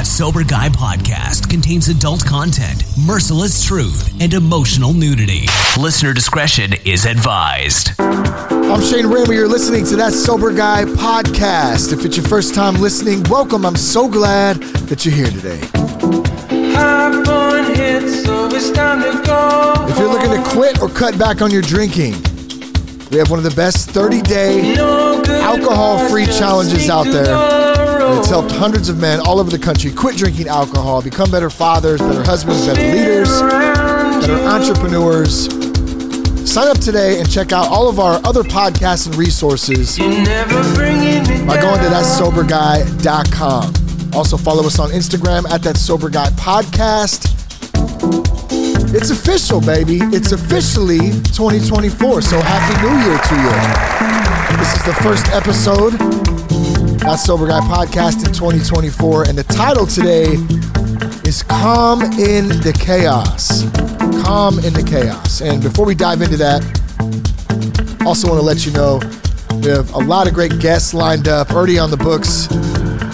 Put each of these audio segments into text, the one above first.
That Sober Guy podcast contains adult content, merciless truth, and emotional nudity. Listener discretion is advised. I'm Shane Ramer. You're listening to That Sober Guy podcast. If it's your first time listening, welcome. I'm so glad that you're here today. If you're looking to quit or cut back on your drinking, we have one of the best 30 day alcohol free challenges out there. And it's helped hundreds of men all over the country quit drinking alcohol, become better fathers, better husbands, better leaders, better entrepreneurs. Sign up today and check out all of our other podcasts and resources by going to thatsoberguy.com. Also, follow us on Instagram at That Sober Guy Podcast. It's official, baby. It's officially 2024. So happy New Year to you. This is the first episode, That Sober Guy Podcast in 2024. And the title today is Calm in the Chaos. Calm in the Chaos. And before we dive into that, also want to let you know we have a lot of great guests lined up already on the books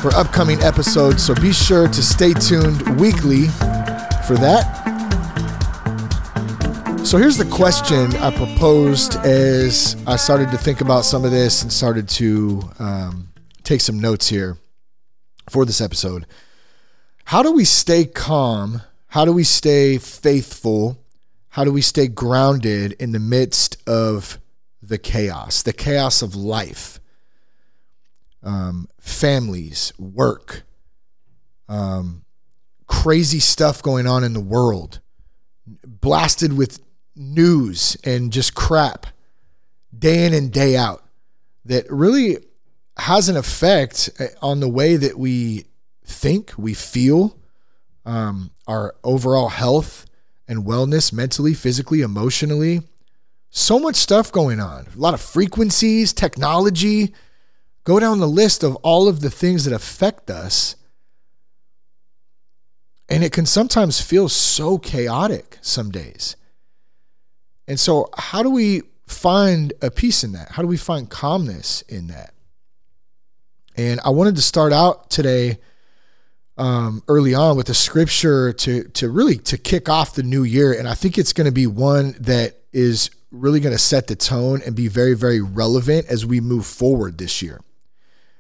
for upcoming episodes. So be sure to stay tuned weekly for that. So here's the question I proposed as I started to think about some of this and started to um, take some notes here for this episode. How do we stay calm? How do we stay faithful? How do we stay grounded in the midst of the chaos, the chaos of life, um, families, work, um, crazy stuff going on in the world, blasted with news and just crap day in and day out that really has an effect eh, on the way that we think, we feel, um, our overall health and wellness, mentally, physically, emotionally. So much stuff going on, a lot of frequencies, technology. Go down the list of all of the things that affect us. And it can sometimes feel so chaotic some days. And so, how do we find a peace in that? How do we find calmness in that? And I wanted to start out today um, early on with a scripture to to really to kick off the new year, and I think it's going to be one that is really going to set the tone and be very very relevant as we move forward this year.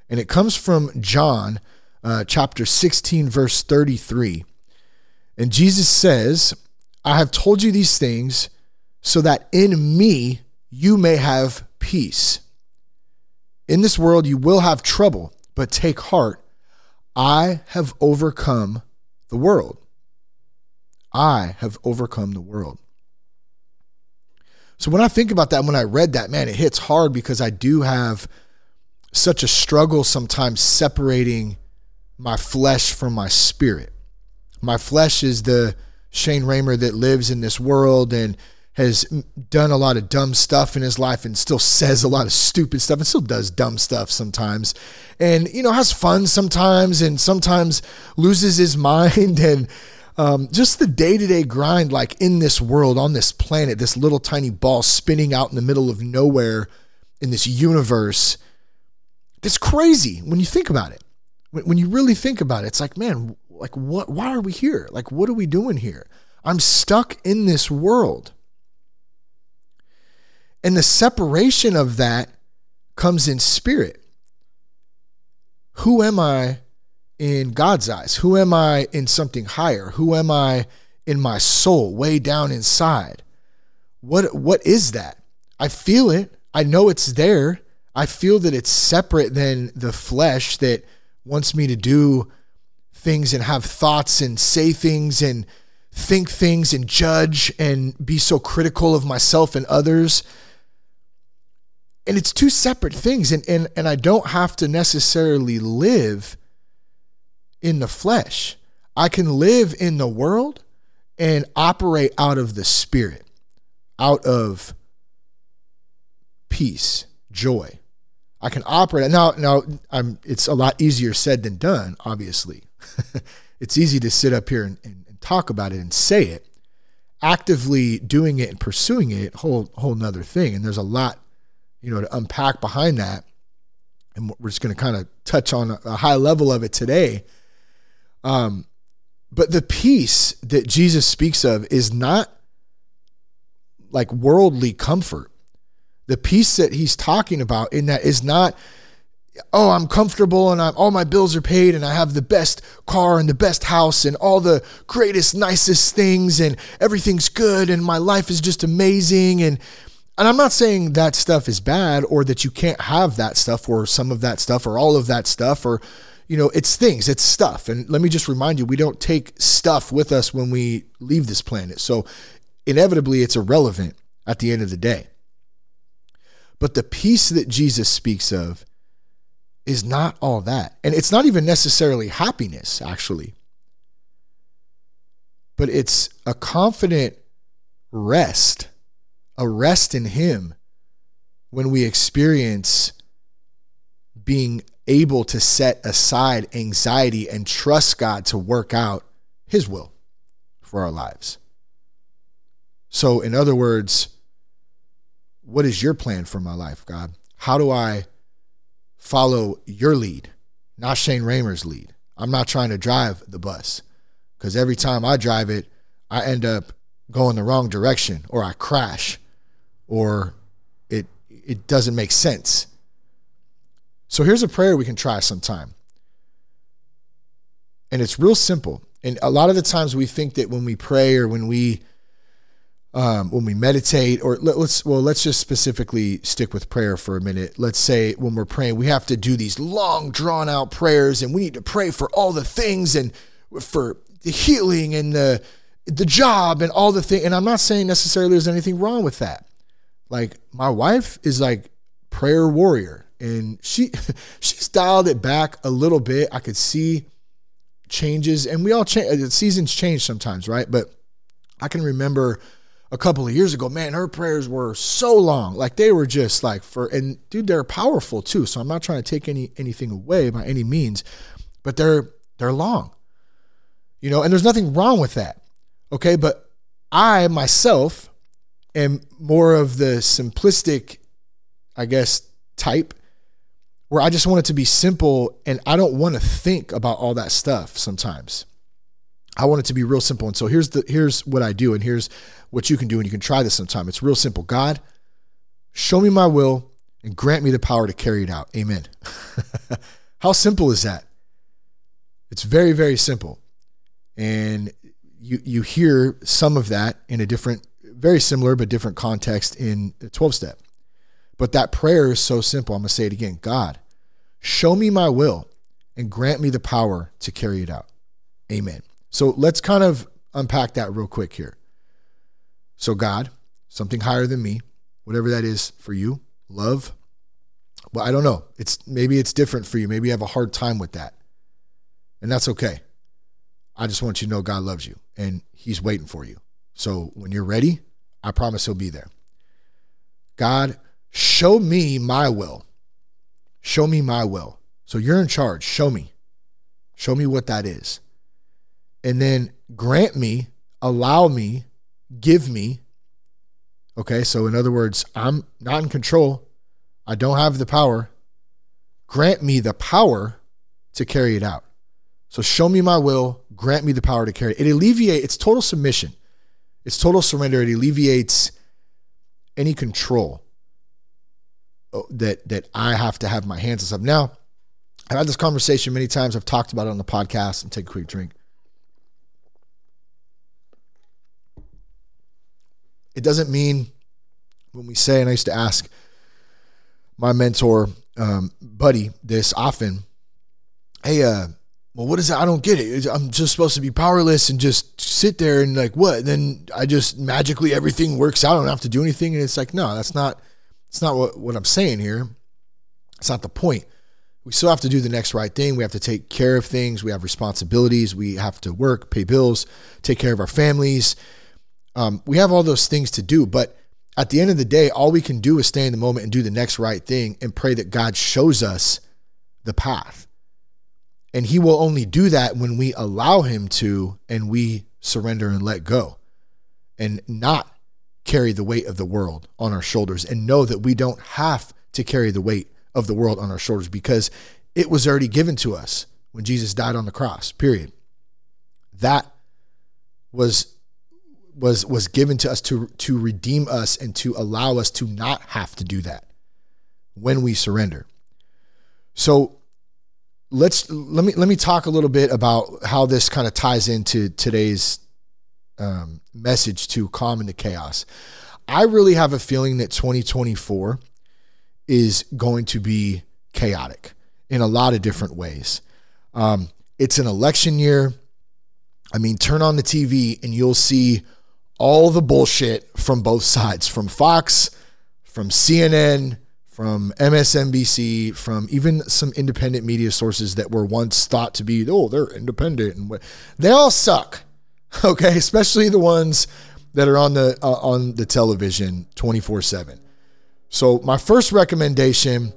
And it comes from John uh, chapter 16 verse 33. And Jesus says, "I have told you these things so that in me you may have peace. In this world you will have trouble, but take heart. I have overcome the world. I have overcome the world. So when I think about that, when I read that, man, it hits hard because I do have such a struggle sometimes separating my flesh from my spirit. My flesh is the Shane Ramer that lives in this world and has done a lot of dumb stuff in his life and still says a lot of stupid stuff and still does dumb stuff sometimes. And you know has fun sometimes and sometimes loses his mind and um, just the day-to-day grind like in this world on this planet this little tiny ball spinning out in the middle of nowhere in this universe. It's crazy when you think about it. When, when you really think about it it's like man like what why are we here? Like what are we doing here? I'm stuck in this world and the separation of that comes in spirit. Who am I in God's eyes? Who am I in something higher? Who am I in my soul, way down inside? What what is that? I feel it. I know it's there. I feel that it's separate than the flesh that wants me to do things and have thoughts and say things and think things and judge and be so critical of myself and others and it's two separate things and and and I don't have to necessarily live in the flesh. I can live in the world and operate out of the spirit, out of peace, joy. I can operate now. Now, I'm. It's a lot easier said than done. Obviously, it's easy to sit up here and, and, and, talk about it and say it. Actively doing it and pursuing it, whole whole nother thing. And there's a lot you know, to unpack behind that. And we're just going to kind of touch on a high level of it today. Um, but the peace that Jesus speaks of is not like worldly comfort. The peace that he's talking about in that is not, oh, I'm comfortable and I'm, all my bills are paid and I have the best car and the best house and all the greatest, nicest things and everything's good and my life is just amazing. And, and I'm not saying that stuff is bad or that you can't have that stuff or some of that stuff or all of that stuff or, you know, it's things, it's stuff. And let me just remind you, we don't take stuff with us when we leave this planet. So inevitably, it's irrelevant at the end of the day. But the peace that Jesus speaks of is not all that. And it's not even necessarily happiness, actually. But it's a confident rest, a rest in Him when we experience being able to set aside anxiety and trust God to work out His will for our lives. So, in other words, what is your plan for my life, God? How do I follow your lead, not Shane Ramer's lead? I'm not trying to drive the bus because every time I drive it, I end up going the wrong direction or I crash or it it doesn't make sense. So here's a prayer we can try sometime. And it's real simple. And a lot of the times we think that when we pray or when we um, when we meditate, or let, us well, let's just specifically stick with prayer for a minute. Let's say when we're praying, we have to do these long, drawn out prayers, and we need to pray for all the things and for the healing and the the job and all the things. And I'm not saying necessarily there's anything wrong with that. Like my wife is like prayer warrior, and she she's dialed it back a little bit. I could see changes, and we all change. Uh, seasons change sometimes, right? But I can remember a couple of years ago, man, her prayers were so long. Like they were just like for and dude, they're powerful too. So I'm not trying to take any anything away by any means, but they're they're long. You know, and there's nothing wrong with that. Okay, but I myself am more of the simplistic, I guess, type where I just want it to be simple and I don't want to think about all that stuff sometimes. I want it to be real simple. And so here's the here's what I do and here's what you can do and you can try this sometime. It's real simple. God, show me my will and grant me the power to carry it out. Amen. How simple is that? It's very very simple. And you you hear some of that in a different very similar but different context in 12 step. But that prayer is so simple. I'm going to say it again. God, show me my will and grant me the power to carry it out. Amen. So let's kind of unpack that real quick here. So, God, something higher than me, whatever that is for you, love. Well, I don't know. It's maybe it's different for you. Maybe you have a hard time with that. And that's okay. I just want you to know God loves you and he's waiting for you. So when you're ready, I promise he'll be there. God, show me my will. Show me my will. So you're in charge. Show me. Show me what that is and then grant me, allow me, give me. Okay, so in other words, I'm not in control. I don't have the power. Grant me the power to carry it out. So show me my will, grant me the power to carry it. It alleviates, it's total submission. It's total surrender. It alleviates any control oh, that that I have to have my hands on something. Now, I've had this conversation many times. I've talked about it on the podcast and take a quick drink. It doesn't mean when we say, and I used to ask my mentor, um, buddy, this often, hey, uh, well, what is it? I don't get it. I'm just supposed to be powerless and just sit there and like what? And then I just magically everything works out. I don't have to do anything. And it's like, no, that's not, it's not what, what I'm saying here. It's not the point. We still have to do the next right thing. We have to take care of things. We have responsibilities. We have to work, pay bills, take care of our families, um, we have all those things to do, but at the end of the day, all we can do is stay in the moment and do the next right thing and pray that God shows us the path. And He will only do that when we allow Him to and we surrender and let go and not carry the weight of the world on our shoulders and know that we don't have to carry the weight of the world on our shoulders because it was already given to us when Jesus died on the cross, period. That was was was given to us to to redeem us and to allow us to not have to do that when we surrender. So let's let me let me talk a little bit about how this kind of ties into today's um, message to calm into chaos. I really have a feeling that 2024 is going to be chaotic in a lot of different ways. Um, it's an election year. I mean, turn on the TV and you'll see all the bullshit from both sides from Fox, from CNN, from MSNBC, from even some independent media sources that were once thought to be, oh, they're independent. And they all suck. Okay. Especially the ones that are on the, uh, on the television 24 seven. So my first recommendation,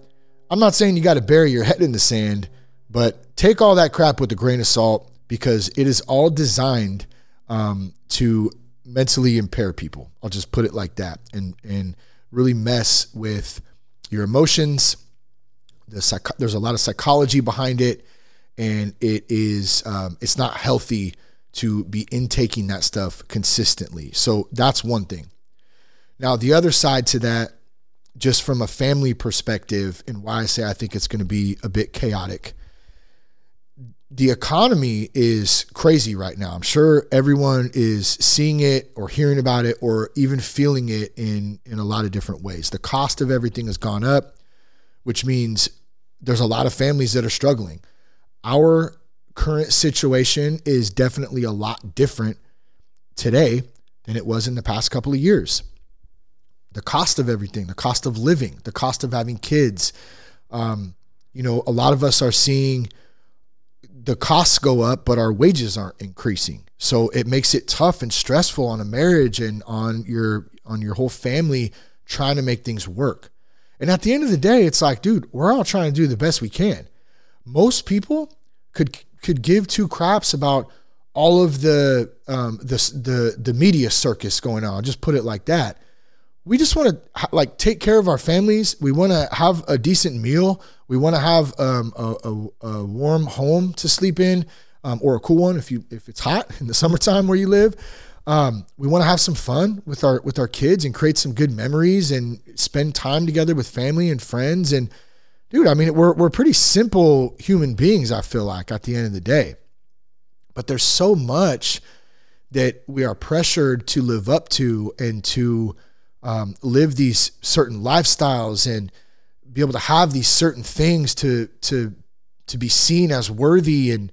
I'm not saying you got to bury your head in the sand, but take all that crap with a grain of salt because it is all designed um, to mentally impair people. I'll just put it like that, and and really mess with your emotions. The psych- there's a lot of psychology behind it, and it is um, it's not healthy to be intaking that stuff consistently. So that's one thing. Now the other side to that, just from a family perspective, and why I say I think it's going to be a bit chaotic the economy is crazy right now. I'm sure everyone is seeing it or hearing about it or even feeling it in in a lot of different ways. The cost of everything has gone up, which means there's a lot of families that are struggling. Our current situation is definitely a lot different today than it was in the past couple of years. The cost of everything, the cost of living, the cost of having kids. Um, you know, a lot of us are seeing the costs go up, but our wages aren't increasing. So it makes it tough and stressful on a marriage and on your on your whole family trying to make things work. And at the end of the day, it's like, dude, we're all trying to do the best we can. Most people could could give two craps about all of the um, the the the media circus going on. I'll just put it like that. We just want to like take care of our families. We want to have a decent meal. We want to have um, a, a, a, warm home to sleep in, um, or a cool one if you if it's hot in the summertime where you live. Um, we want to have some fun with our with our kids and create some good memories and spend time together with family and friends. And dude, I mean, we're we're pretty simple human beings. I feel like at the end of the day, but there's so much that we are pressured to live up to and to um, live these certain lifestyles and be able to have these certain things to to to be seen as worthy and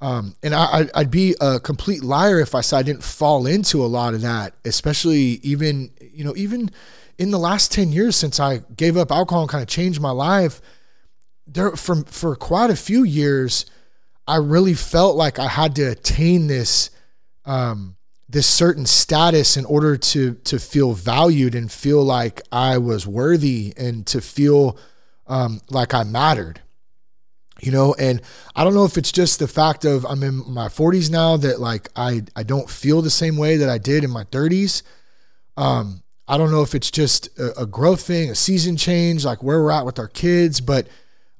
um, and I, I'd be a complete liar if I said I didn't fall into a lot of that, especially even you know even in the last ten years since I gave up alcohol and kind of changed my life. There for for quite a few years, I really felt like I had to attain this um, this certain status in order to to feel valued and feel like I was worthy and to feel um, like I mattered. You know, and I don't know if it's just the fact of I'm in my 40s now that like I I don't feel the same way that I did in my 30s. Um, I don't know if it's just a, a growth thing, a season change, like where we're at with our kids, but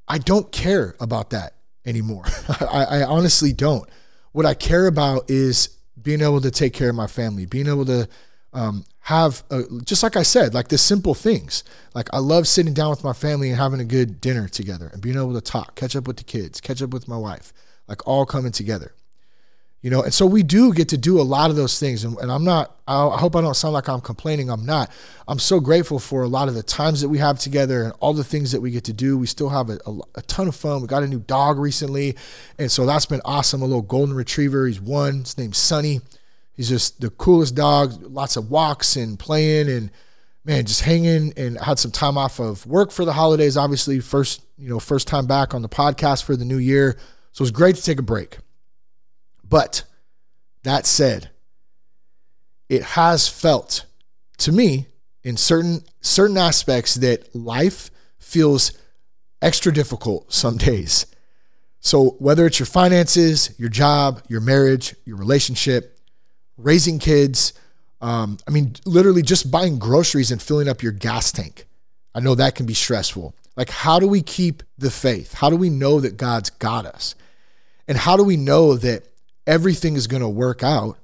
I don't care about that anymore. I, I honestly don't. What I care about is being able to take care of my family, being able to um, have, a, just like I said, like the simple things. Like I love sitting down with my family and having a good dinner together and being able to talk, catch up with the kids, catch up with my wife, like all coming together you know and so we do get to do a lot of those things. And, and i'm not i hope i don't sound like i'm complaining. I'm not. I'm so grateful for a lot of the times that we have together and all the things that we get to do. We still have a, a, a ton of fun. We got a new dog recently. And so that's been awesome. A little golden retriever. He's one. His name's sunny he's just the coolest dog. Lots of walks and playing and man just hanging and had some time off of work for the holidays obviously. First you know first time back on the podcast for the new year. So it's great to take a break but that said, it has felt to me in certain certain aspects that life feels extra difficult some days. So whether it's your finances, your job, your marriage, your relationship, raising kids, um, I mean, literally just buying groceries and filling up your gas tank. I know that can be stressful. Like, how do we keep the faith? How do we know that God's got us? And how do we know that everything is going to work out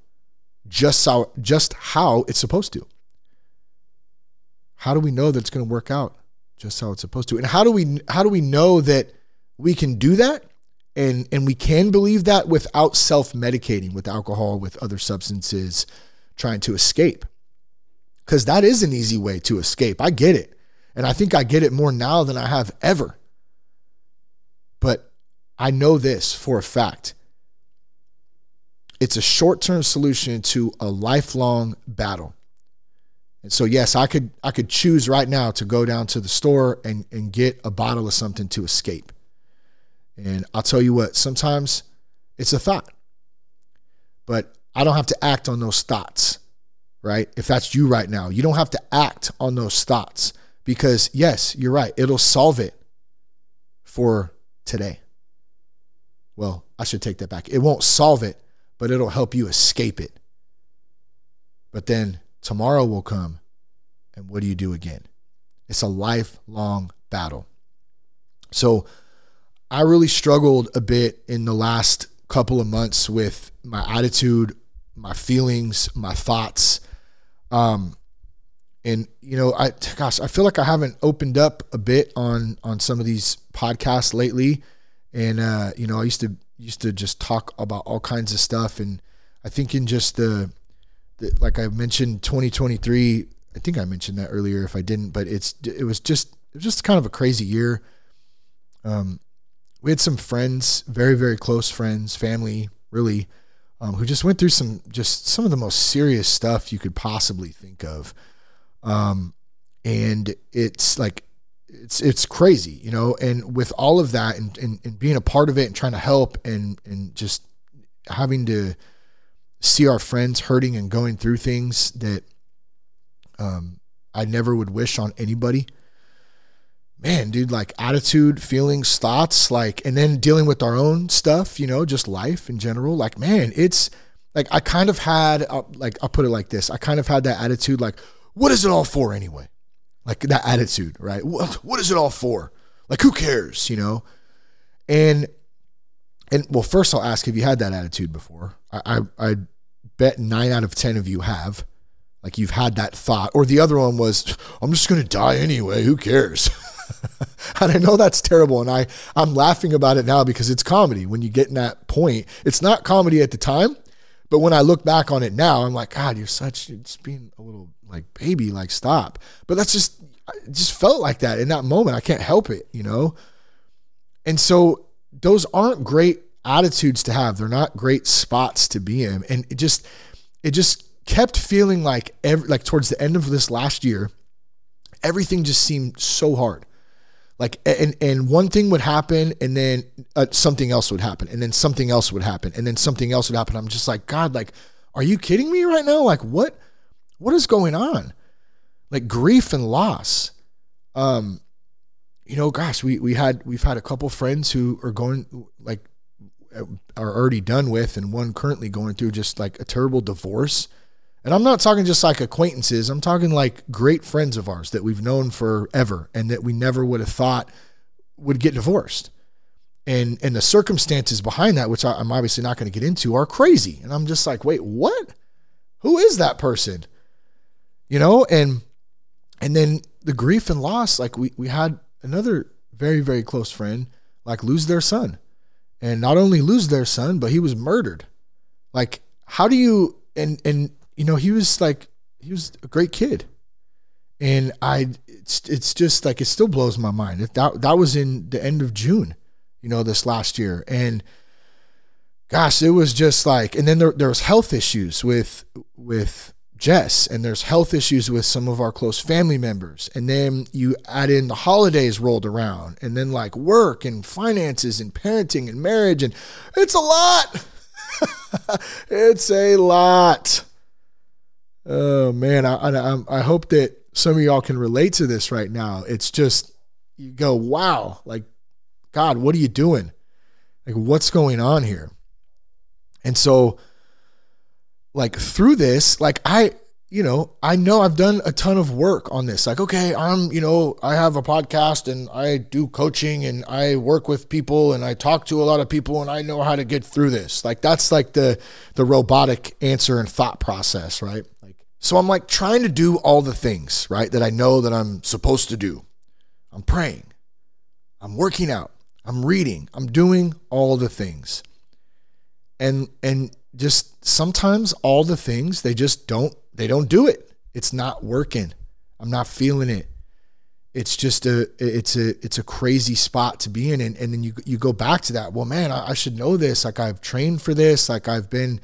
just how just how it's supposed to. How do we know that it's going to work out just how it's supposed to? And how do we how do we know that we can do that and and we can believe that without self-medicating with alcohol with other substances trying to escape? Cuz that is an easy way to escape. I get it. And I think I get it more now than I have ever. But I know this for a fact. It's a short-term solution to a lifelong battle. And so yes, I could I could choose right now to go down to the store and, and get a bottle of something to escape. And I'll tell you what, sometimes it's a thought. But I don't have to act on those thoughts, right? If that's you right now, you don't have to act on those thoughts because yes, you're right. It'll solve it for today. Well, I should take that back. It won't solve it, but it'll help you escape it. But then tomorrow will come, and what do you do again? It's a lifelong battle. So I really struggled a bit in the last couple of months with my attitude, my feelings, my thoughts. Um, and you know, I gosh, I feel like I haven't opened up a bit on on some of these podcasts lately. And uh, you know, I used to used to just talk about all kinds of stuff, and I think in just the, the like I mentioned, 2023. I think I mentioned that earlier. If I didn't, but it's it was just it was just kind of a crazy year. Um, we had some friends, very very close friends, family, really, um, who just went through some just some of the most serious stuff you could possibly think of. Um, and it's like it's it's crazy, you know. And with all of that, and, and, and being a part of it, and trying to help, and and just having to see our friends hurting and going through things that um, I never would wish on anybody. Man, dude, like attitude, feelings, thoughts, like, and then dealing with our own stuff, you know, just life in general. Like, man, it's like I kind of had, uh, like, I'll put it like this: I kind of had that attitude, like, what is it all for anyway? Like that attitude, right? What, what is it all for? Like, who cares, you know? And, and well, first I'll ask, have you had that attitude before? I, I, I bet nine out of 10 of you have. Like you've had that thought. Or the other one was, I'm just going to die anyway. Who cares? and I know that's terrible. And I, I'm laughing about it now because it's comedy when you get in that point. It's not comedy at the time, but when I look back on it now, I'm like, God, you're such, just being a little like baby like stop. But that's just it just felt like that in that moment. I can't help it you know? And so those aren't great attitudes to have. They're not great spots to be in. And it just it just kept feeling like every like towards the end of this last year everything just seemed so hard. Like and and one thing would happen and then uh, something else would happen and then something else would happen and then something else would happen. I'm just like god like are you kidding me right now? Like what what is going on? Like grief and loss. Um, you know, gosh, we we had we've had a couple friends who are going like are already done with, and one currently going through just like a terrible divorce. And I'm not talking just like acquaintances. I'm talking like great friends of ours that we've known forever and that we never would have thought would get divorced. And and the circumstances behind that, which I'm obviously not going to get into, are crazy. And I'm just like, wait, what? Who is that person? You know, and and then the grief and loss, like we we had another very very close friend like lose their son, and not only lose their son, but he was murdered. Like, how do you and and you know he was like he was a great kid, and I it's it's just like it still blows my mind. That that was in the end of June, you know, this last year, and gosh, it was just like, and then there there was health issues with with Jess, and there's health issues with some of our close family members. And then you add in the holidays rolled around, and then like work and finances and parenting and marriage. And it's a lot. it's a lot. Oh, man. I, I, I hope that some of y'all can relate to this right now. It's just, you go, wow, like, God, what are you doing? Like, what's going on here? And so, like through this, like I, you know, I know I've done a ton of work on this. Like, okay, I'm, you know, I have a podcast and I do coaching and I work with people and I talk to a lot of people and I know how to get through this. Like that's like the the robotic answer and thought process, right? Like so I'm like trying to do all the things, right, that I know that I'm supposed to do. I'm praying. I'm working out. I'm reading. I'm doing all the things. And and just sometimes all the things they just don't they don't do it. It's not working. I'm not feeling it. It's just a it's a it's a crazy spot to be in, and, and then you you go back to that. Well, man, I, I should know this. Like I've trained for this. Like I've been,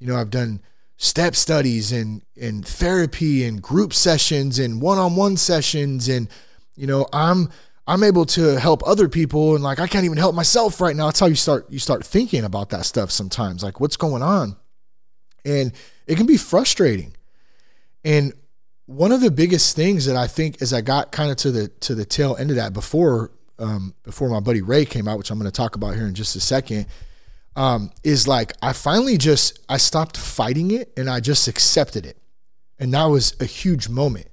you know, I've done step studies and and therapy and group sessions and one-on-one sessions and you know i'm i'm able to help other people and like i can't even help myself right now that's how you start you start thinking about that stuff sometimes like what's going on and it can be frustrating and one of the biggest things that I think as I got kind of to the to the tail end of that before um, before my buddy Ray came out, which I'm going to talk about here in just a second, um, is like I finally just I stopped fighting it and I just accepted it, and that was a huge moment.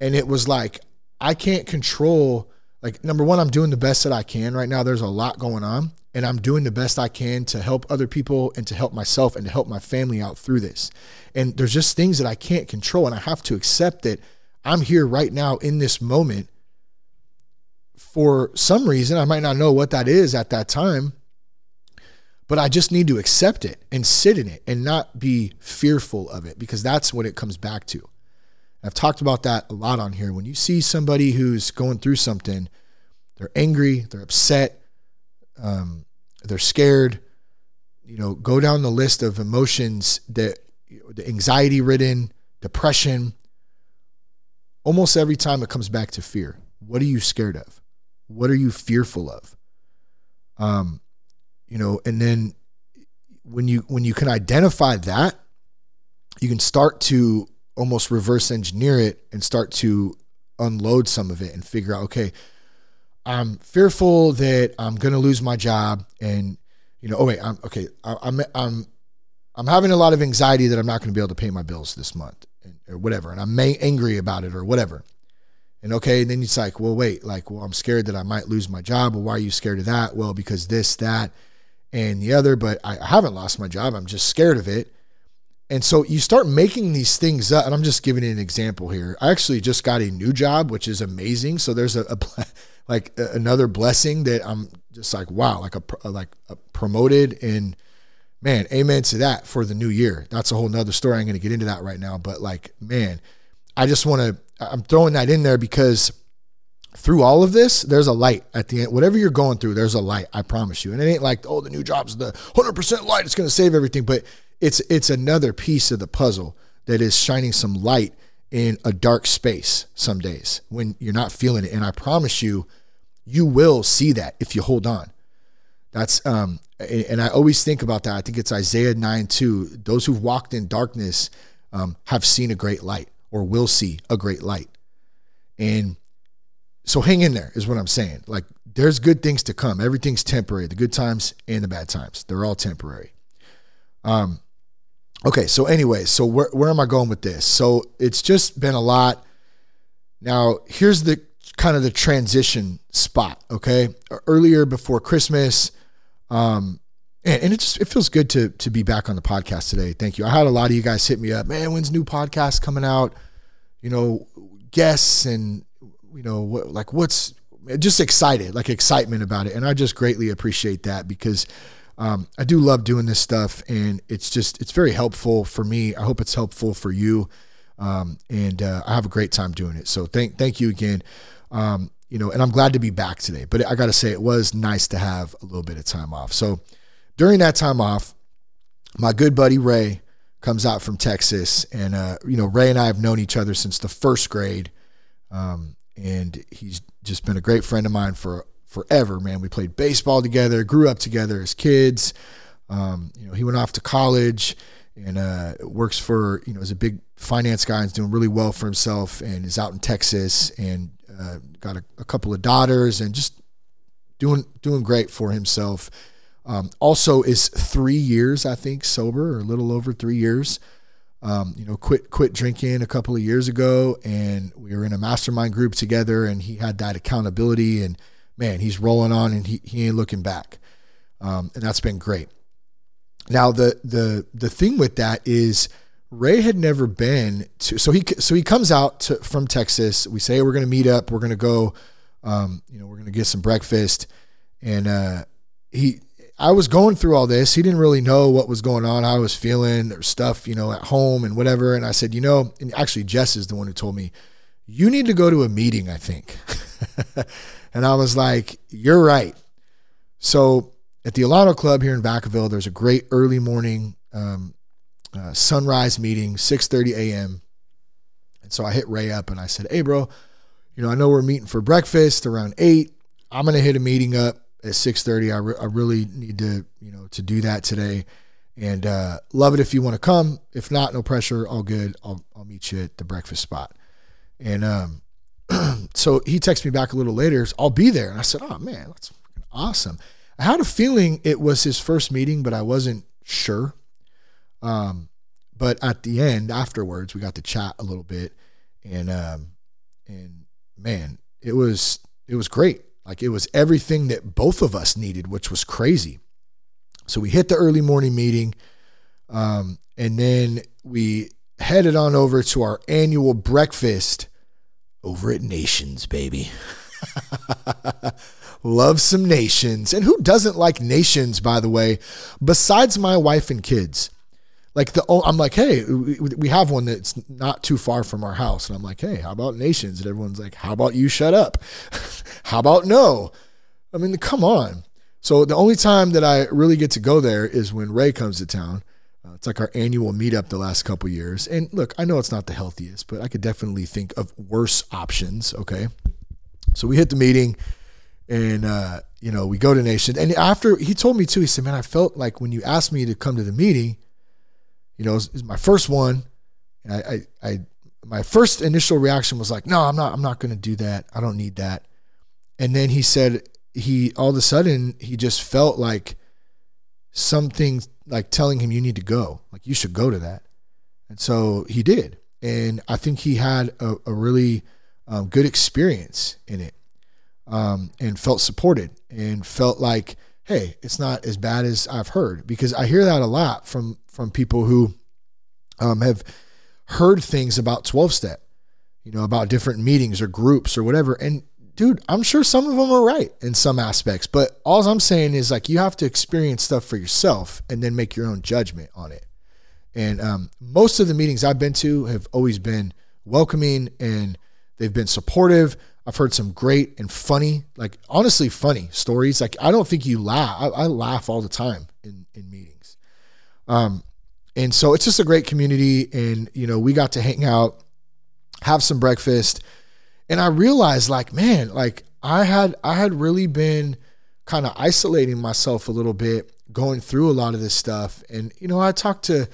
And it was like I can't control. Like number one, I'm doing the best that I can right now. There's a lot going on, and I'm doing the best I can to help other people and to help myself and to help my family out through this. And there's just things that I can't control, and I have to accept that I'm here right now in this moment for some reason. I might not know what that is at that time, but I just need to accept it and sit in it and not be fearful of it because that's what it comes back to. I've talked about that a lot on here. When you see somebody who's going through something, they're angry, they're upset, um, they're scared. You know, go down the list of emotions that the anxiety ridden, depression. Almost every time it comes back to fear. What are you scared of? What are you fearful of? Um, you know, and then when you when you can identify that, you can start to almost reverse engineer it and start to unload some of it and figure out, okay, I'm fearful that I'm going to lose my job and you know, oh wait, I'm okay. I'm I'm I'm having a lot of anxiety that I'm not going to be able to pay my bills this month or whatever, and I'm angry about it or whatever. And okay, and then it's like, well, wait, like, well, I'm scared that I might lose my job. Well, why are you scared of that? Well, because this, that, and the other. But I haven't lost my job. I'm just scared of it. And so you start making these things up. And I'm just giving an example here. I actually just got a new job, which is amazing. So there's a, a like another blessing that I'm just like wow, like a uh, like a promoted and man, amen to that for the new year. That's a whole nother story. I'm going to get into that right now, but like man, I just want to. I'm throwing that in there because through all of this, there's a light at the end. Whatever you're going through, there's a light. I promise you. And it ain't like oh, the new job's the 100% light. It's going to save everything, but it's it's another piece of the puzzle that is shining some light in a dark space some days when you're not feeling it. And I promise you, you will see that if you hold on. That's um and I always think about that. I think it's Isaiah 9 2. Those who've walked in darkness um, have seen a great light or will see a great light. And so hang in there is what I'm saying. Like there's good things to come. Everything's temporary. The good times and the bad times. They're all temporary. Um okay, so anyway, so where where am I going with this? So it's just been a lot. Now, here's the kind of the transition spot. Okay, earlier before Christmas, um, and, and it just it feels good to to be back on the podcast today. Thank you. I had a lot of you guys hit me up. Man, when's new podcast coming out? You know, guests and you know what like what's just excited, like excitement about it, and I just greatly appreciate that because. Um, I do love doing this stuff, and it's just it's very helpful for me. I hope it's helpful for you, um, and uh, I have a great time doing it. So thank thank you again. Um, you know, and I'm glad to be back today. But I got to say, it was nice to have a little bit of time off. So during that time off, my good buddy Ray comes out from Texas, and uh, you know, Ray and I have known each other since the first grade, um, and he's just been a great friend of mine for forever. Man, we played baseball together, grew up together as kids. Um, you know, he went off to college and uh, works for you know is a big finance guy and is doing really well for himself and is out in Texas and uh, got a, a, couple of daughters and just doing doing great for himself. Um, also, is three years I think sober or a little over three years. um, you know, quit quit drinking a couple of years ago, and we were in a mastermind group together, and he had that accountability, and man, he's rolling on, and he he ain't looking back, um, and that's been great. Now the the the thing with that is Ray had never been to so he so he comes out to, from Texas. We say we're going to meet up. We're going to go. Um, you know, we're going to get some breakfast, and uh, he I was going through all this. He didn't really know what was going on, how I was feeling. There's stuff, you know, at home and whatever. And I said, you know, and actually Jess is the one who told me, you need to go to a meeting, I think. and I was like, you're right. So at the Alano Club here in Vacaville, there's a great early morning um, uh, sunrise meeting, 6:30 a.m. And so I hit Ray up and I said, "Hey, bro, you know I know we're meeting for breakfast around eight. I'm gonna hit a meeting up at 6:30. I, re- I really need to you know to do that today, and uh, love it if you want to come. If not, no pressure. All good. I'll I'll meet you at the breakfast spot. And um, so he texted me back a little later. I'll be there, and I said, oh man, that's awesome. I had a feeling it was his first meeting, but I wasn't sure. Um, but at the end, afterwards, we got to chat a little bit, and um, and man, it was it was great. Like it was everything that both of us needed, which was crazy. So we hit the early morning meeting, um, and then we headed on over to our annual breakfast over at Nations, baby. Love some Nations. And who doesn't like Nations, by the way, besides my wife and kids? like the I'm like, hey, we have one that's not too far from our house, and I'm like, hey, how about nations? And everyone's like, how about you shut up? how about no? I mean, come on. So the only time that I really get to go there is when Ray comes to town. Uh, it's like our annual meetup the last couple years. And look, I know it's not the healthiest, but I could definitely think of worse options. Okay, so we hit the meeting, and uh, you know we go to Nation. And after he told me too, he said, "Man, I felt like when you asked me to come to the meeting." you know, it's my first one. I, I, I, my first initial reaction was like, no, I'm not, I'm not going to do that. I don't need that. And then he said, he, all of a sudden, he just felt like something like telling him, you need to go, like you should go to that. And so he did. And I think he had a, a really um, good experience in it um, and felt supported and felt like, hey, it's not as bad as I've heard because I hear that a lot from from people who um, have heard things about 12 step, you know, about different meetings or groups or whatever. And dude, I'm sure some of them are right in some aspects, but all I'm saying is like you have to experience stuff for yourself and then make your own judgment on it. And um, most of the meetings I've been to have always been welcoming and they've been supportive. I've heard some great and funny, like honestly funny stories. Like I don't think you laugh. I, I laugh all the time in in meetings. Um, and so it's just a great community, and you know we got to hang out, have some breakfast, and I realized like man, like I had I had really been kind of isolating myself a little bit, going through a lot of this stuff, and you know I talked to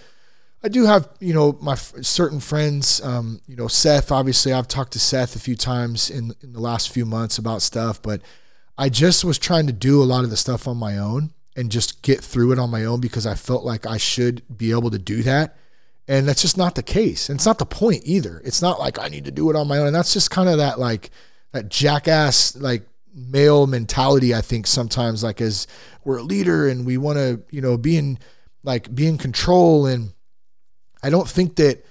I do have, you know, my f- certain friends. Um, you know, Seth. Obviously, I've talked to Seth a few times in in the last few months about stuff, but I just was trying to do a lot of the stuff on my own and just get through it on my own because I felt like I should be able to do that. And that's just not the case. And it's not the point either. It's not like I need to do it on my own. And that's just kind of that like that jackass like male mentality. I think sometimes like as we're a leader and we want to, you know, be in like be in control and I don't think that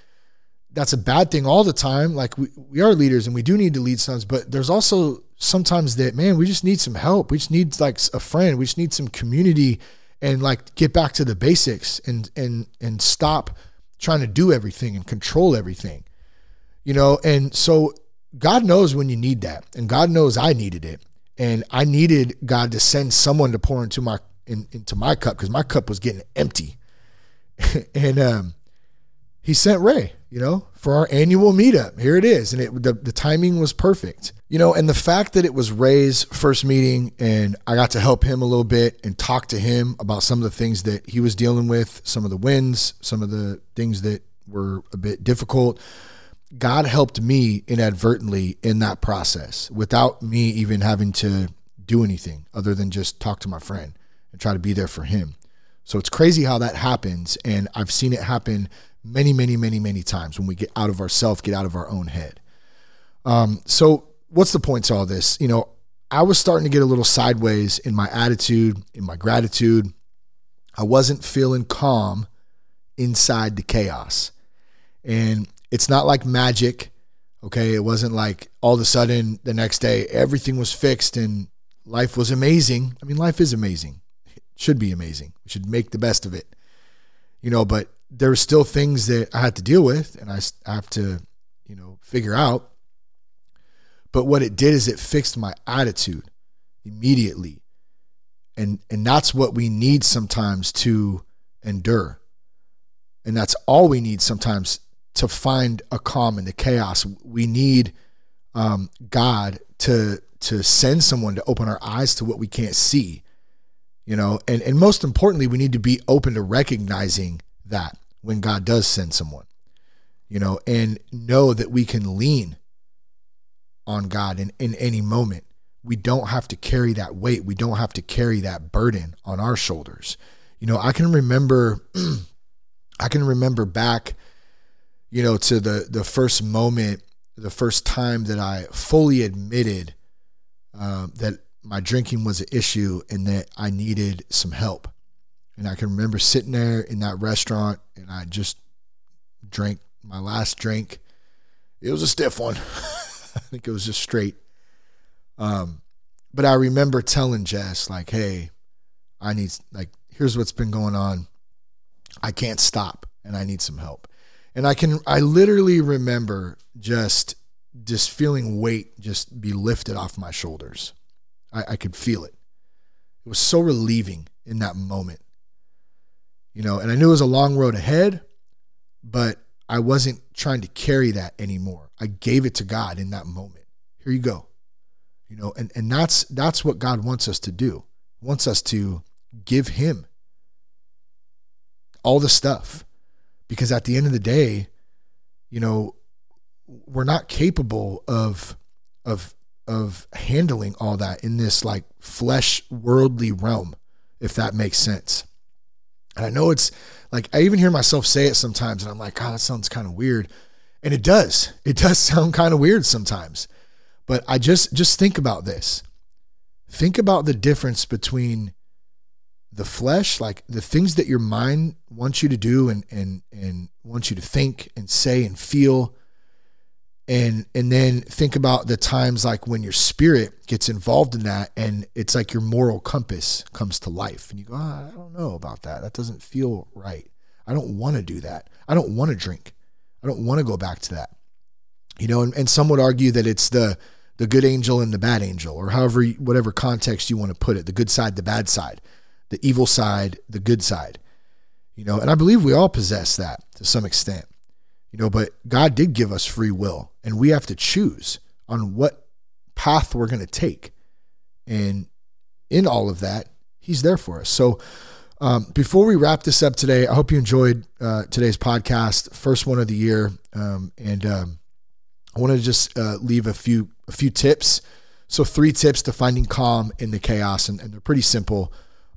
that's a bad thing all the time. Like we, we are leaders and we do need to lead sons, but there's also sometimes that, man, we just need some help. We just need like a friend. We just need some community and like get back to the basics and, and, and stop trying to do everything and control everything, you know? And so God knows when you need that. And God knows I needed it. And I needed God to send someone to pour into my, in, into my cup because my cup was getting empty. and, um, he sent Ray, you know, for our annual meetup. Here it is. And it, the, the timing was perfect, you know, and the fact that it was Ray's first meeting and I got to help him a little bit and talk to him about some of the things that he was dealing with, some of the wins, some of the things that were a bit difficult. God helped me inadvertently in that process without me even having to do anything other than just talk to my friend and try to be there for him. So it's crazy how that happens. And I've seen it happen many, many, many, many times when we get out of ourselves, get out of our own head. Um, so, what's the point to all this? You know, I was starting to get a little sideways in my attitude, in my gratitude. I wasn't feeling calm inside the chaos. And it's not like magic. Okay. It wasn't like all of a sudden the next day everything was fixed and life was amazing. I mean, life is amazing. It should be amazing. We should make the best of it. You know, but there were still things that I had to deal with and I have to, you know, figure out. But what it did is it fixed my attitude immediately. And and that's what we need sometimes to endure. And that's all we need sometimes to find a calm in the chaos. We need um, God to to send someone to open our eyes to what we can't see. You know, and, and most importantly, we need to be open to recognizing that when God does send someone, you know, and know that we can lean on God in, in any moment. We don't have to carry that weight. We don't have to carry that burden on our shoulders. You know, I can remember I can remember back, you know, to the the first moment, the first time that I fully admitted uh, that my drinking was an issue and that I needed some help. And I can remember sitting there in that restaurant and I just drank my last drink. It was a stiff one. I think it was just straight. Um, but I remember telling Jess, like, hey, I need, like, here's what's been going on. I can't stop and I need some help. And I can, I literally remember just, just feeling weight just be lifted off my shoulders. I, I could feel it. It was so relieving in that moment. You know, and I knew it was a long road ahead, but I wasn't trying to carry that anymore. I gave it to God in that moment. Here you go. You know, and, and that's that's what God wants us to do. Wants us to give him all the stuff. Because at the end of the day, you know, we're not capable of of of handling all that in this like flesh worldly realm, if that makes sense. And I know it's like I even hear myself say it sometimes, and I'm like, God, that sounds kind of weird. And it does. It does sound kind of weird sometimes. But I just just think about this. Think about the difference between the flesh, like the things that your mind wants you to do and and and wants you to think and say and feel. And and then think about the times like when your spirit gets involved in that and it's like your moral compass comes to life and you go, oh, I don't know about that. That doesn't feel right. I don't want to do that. I don't want to drink. I don't want to go back to that. You know, and, and some would argue that it's the the good angel and the bad angel, or however whatever context you want to put it, the good side, the bad side, the evil side, the good side. You know, and I believe we all possess that to some extent. You know, but God did give us free will, and we have to choose on what path we're going to take. And in all of that, He's there for us. So um, before we wrap this up today, I hope you enjoyed uh, today's podcast, first one of the year, um, and um, I want to just uh, leave a few a few tips. So three tips to finding calm in the chaos, and, and they're pretty simple.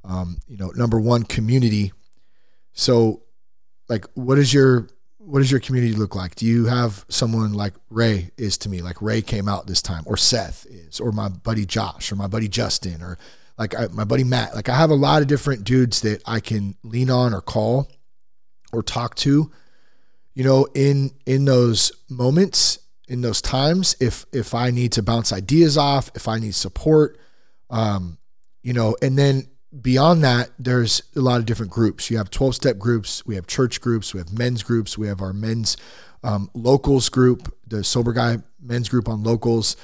Um, you know, number one, community. So, like, what is your what does your community look like? Do you have someone like Ray is to me, like Ray came out this time, or Seth is, or my buddy Josh, or my buddy Justin, or like I, my buddy Matt. Like I have a lot of different dudes that I can lean on or call or talk to. You know, in in those moments, in those times, if if I need to bounce ideas off, if I need support, um, you know, and then beyond that, there's a lot of different groups. You have 12 step groups, we have church groups, we have men's groups, we have our men's um, locals group, the sober guy men's group on locals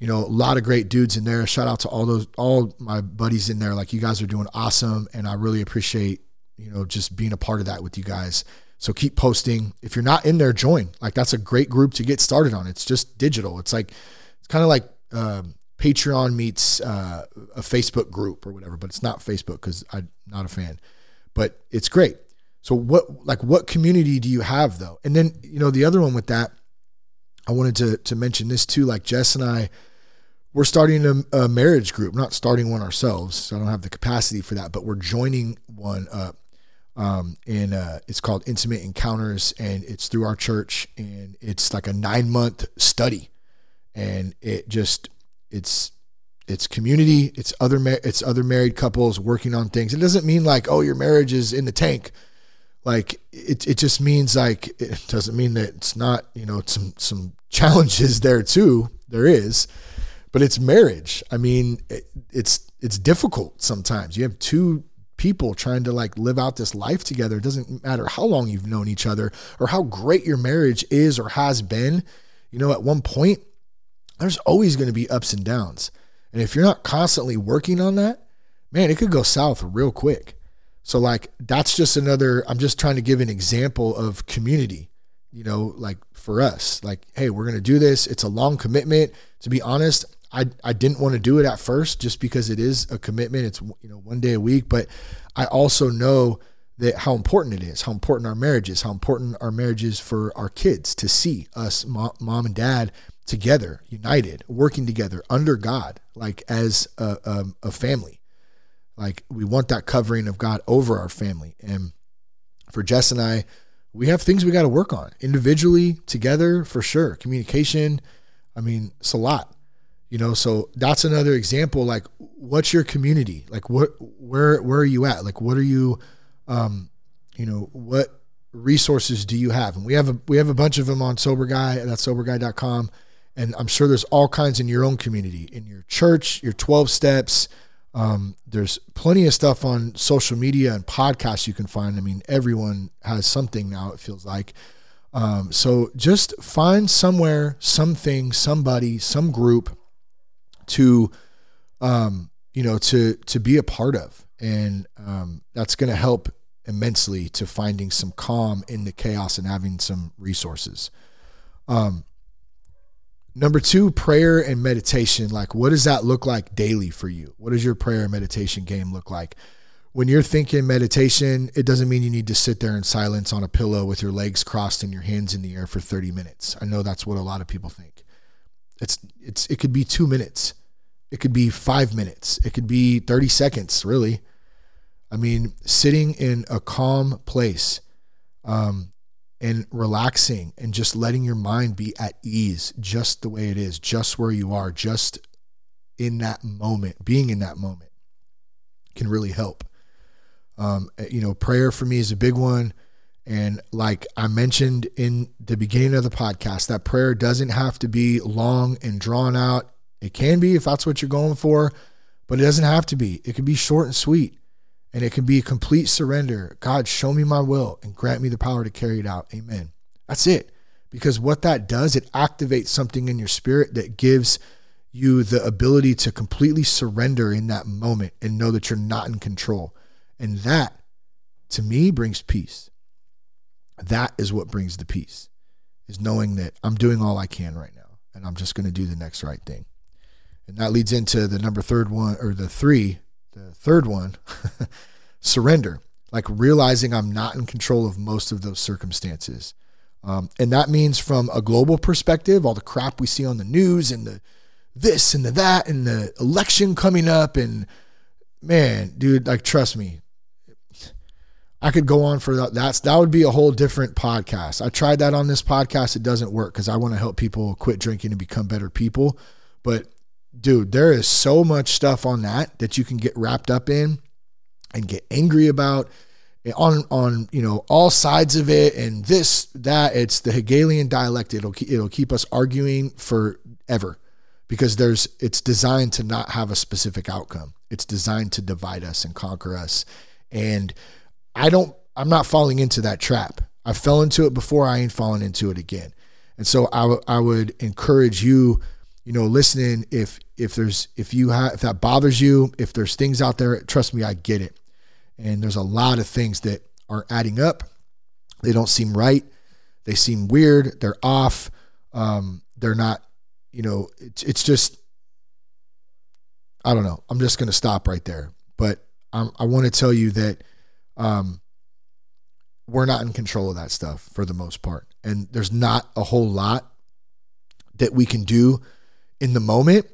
you know, a lot of great dudes in there. Shout out to all those, all my buddies in there. Like you guys are doing awesome. And I really appreciate, you know, just being a part of that with you guys. So keep posting. If you're not in there, join. Like that's a great group to get started on. It's just digital. It's like, it's kind of like um, Patreon meets uh, a Facebook group or whatever, but it's not Facebook because I'm not a fan. But it's great. So what, like, what community do you have though? And then, you know, the other one with that, I wanted to to mention this too. Like Jess and I, we're starting a, a, marriage group, not starting one ourselves. So I don't have the capacity for that, but we're joining one up. Um, and uh, it's called Intimate Encounters, and it's through our church, and it's like a nine month study, and it just it's it's community, it's other it's other married couples working on things. It doesn't mean like oh your marriage is in the tank, like it it just means like it doesn't mean that it's not you know some some challenges there too. There is, but it's marriage. I mean, it, it's it's difficult sometimes. You have two people trying to like live out this life together. It doesn't matter how long you've known each other or how great your marriage is or has been. You know, at one point, there's always going to be ups and downs. And if you're not constantly working on that, man, it could go south real quick. So, like, that's just another, I'm just trying to give an example of community, you know, like for us, like, hey, we're going to do this. It's a long commitment. To be honest, I, I didn't want to do it at first just because it is a commitment. It's you know one day a week, but I also know that how important it is, how important our marriage is, how important our marriage is for our kids to see us mom, mom and dad together, united, working together under God, like as a, a, a family. Like we want that covering of God over our family. And for Jess and I, we have things we got to work on individually, together, for sure. Communication. I mean, it's a lot you know so that's another example like what's your community? Like what where where are you at? Like what are you um you know what resources do you have? And we have a we have a bunch of them on sober guy that's soberguy.com and i'm sure there's all kinds in your own community in your church your 12 steps. Um, there's plenty of stuff on social media and podcasts you can find. I mean everyone has something now it feels like. Um, so just find somewhere something somebody some group to um, you know to to be a part of and um, that's going to help immensely to finding some calm in the chaos and having some resources um, number two prayer and meditation like what does that look like daily for you what does your prayer and meditation game look like when you're thinking meditation, it doesn't mean you need to sit there in silence on a pillow with your legs crossed and your hands in the air for 30 minutes. I know that's what a lot of people think. It's it's it could be 2 minutes. It could be five minutes. It could be 30 seconds, really. I mean, sitting in a calm place um, and relaxing and just letting your mind be at ease, just the way it is, just where you are, just in that moment, being in that moment can really help. Um, eh, you know, prayer for me is a big one. And like I mentioned in the beginning of the podcast, that prayer doesn't have to be long and drawn out. It can be if that's what you're going for, but it doesn't have to be. It can be short and sweet, and it can be a complete surrender. God, show me my will and grant me the power to carry it out. Amen. That's it. Because what that does, it activates something in your spirit that gives you the ability to completely surrender in that moment and know that you're not in control. And that, to me, brings peace. That is what brings the peace, is knowing that I'm doing all I can right now and I'm just going to do the next right thing. And that leads into the number third one or the three, the third one, surrender, like realizing I'm not in control of most of those circumstances. Um, and that means from a global perspective, all the crap we see on the news and the this and the that and the election coming up and man, dude, like trust me, I could go on for that. That's that would be a whole different podcast. I tried that on this podcast. It doesn't work because I want to help people quit drinking and become better people. But dude, there is so much stuff on that that you can get wrapped up in and get angry about eh, on on you know all sides of it and this that. It's the Hegelian dialect. It'll it'll keep us arguing forever because there's it's designed to not have a specific outcome. It's designed to divide us and conquer us. And I don't I'm not falling into that trap. I fell into it before I ain't falling into it again. And so I, w- I would encourage you you know, listening, if if there's if you have if that bothers you, if there's things out there, trust me, I get it. And there's a lot of things that are adding up. They don't seem right. They seem weird. They're off. Um, they're not. You know, it's it's just. I don't know. I'm just going to stop right there. But I'm, I want to tell you that um, we're not in control of that stuff for the most part, and there's not a whole lot that we can do in the moment.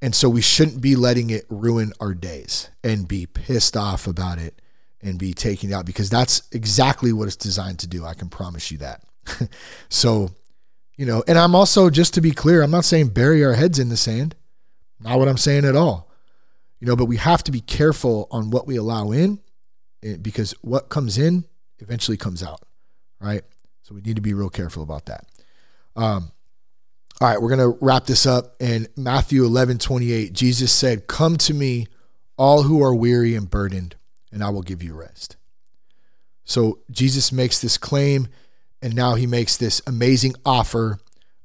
And so we shouldn't be letting it ruin our days and be pissed off about it and be taken out because that's exactly what it's designed to do. I can promise you that. so, you know, and I'm also, just to be clear, I'm not saying bury our heads in the sand. Not what I'm saying at all. You know, but we have to be careful on what we allow in eh, because what comes in eventually comes out, right? So we need to be real careful about that. Um, all right, we're going to wrap this up. In Matthew 11, 28, Jesus said, Come to me, all who are weary and burdened, and I will give you rest. So Jesus makes this claim, and now he makes this amazing offer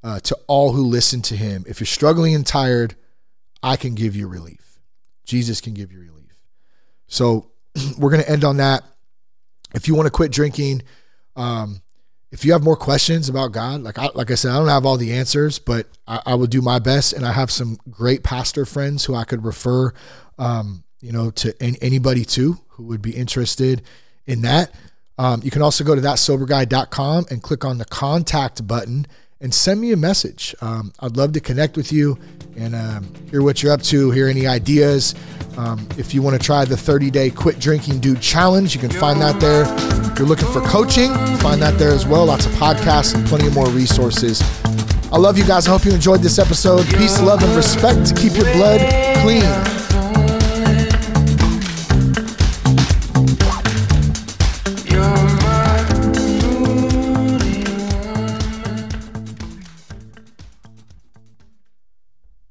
uh, to all who listen to him. If you're struggling and tired, I can give you relief. Jesus can give you relief. So we're going to end on that. If you want to quit drinking, um, if you have more questions about God, like I, like I said, I don't have all the answers, but I, I will do my best. And I have some great pastor friends who I could refer, um, you know, to any, anybody too who would be interested in that. Um, you can also go to thatsoberguy.com and click on the contact button and send me a message. Um, I'd love to connect with you and um, hear what you're up to, hear any ideas. Um, if you want to try the 30 day quit drinking dude challenge, you can find that there. If you're looking for coaching, find that there as well. Lots of podcasts and plenty of more resources. I love you guys. I hope you enjoyed this episode. Peace, love, and respect. Keep your blood clean.